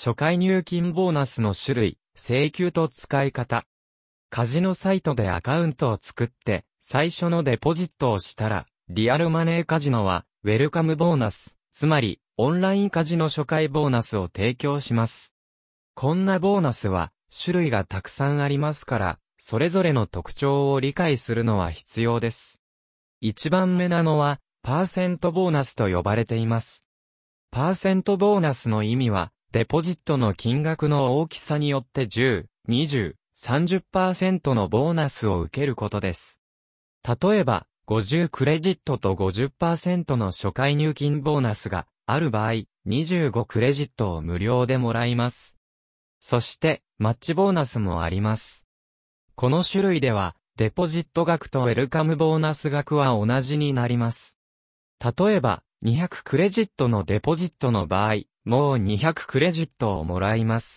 初回入金ボーナスの種類、請求と使い方。カジノサイトでアカウントを作って、最初のデポジットをしたら、リアルマネーカジノは、ウェルカムボーナス、つまり、オンラインカジノ初回ボーナスを提供します。こんなボーナスは、種類がたくさんありますから、それぞれの特徴を理解するのは必要です。一番目なのは、パーセントボーナスと呼ばれています。パーセントボーナスの意味は、デポジットの金額の大きさによって10、20、30%のボーナスを受けることです。例えば、50クレジットと50%の初回入金ボーナスがある場合、25クレジットを無料でもらいます。そして、マッチボーナスもあります。この種類では、デポジット額とウェルカムボーナス額は同じになります。例えば、200クレジットのデポジットの場合、もう200クレジットをもらいます。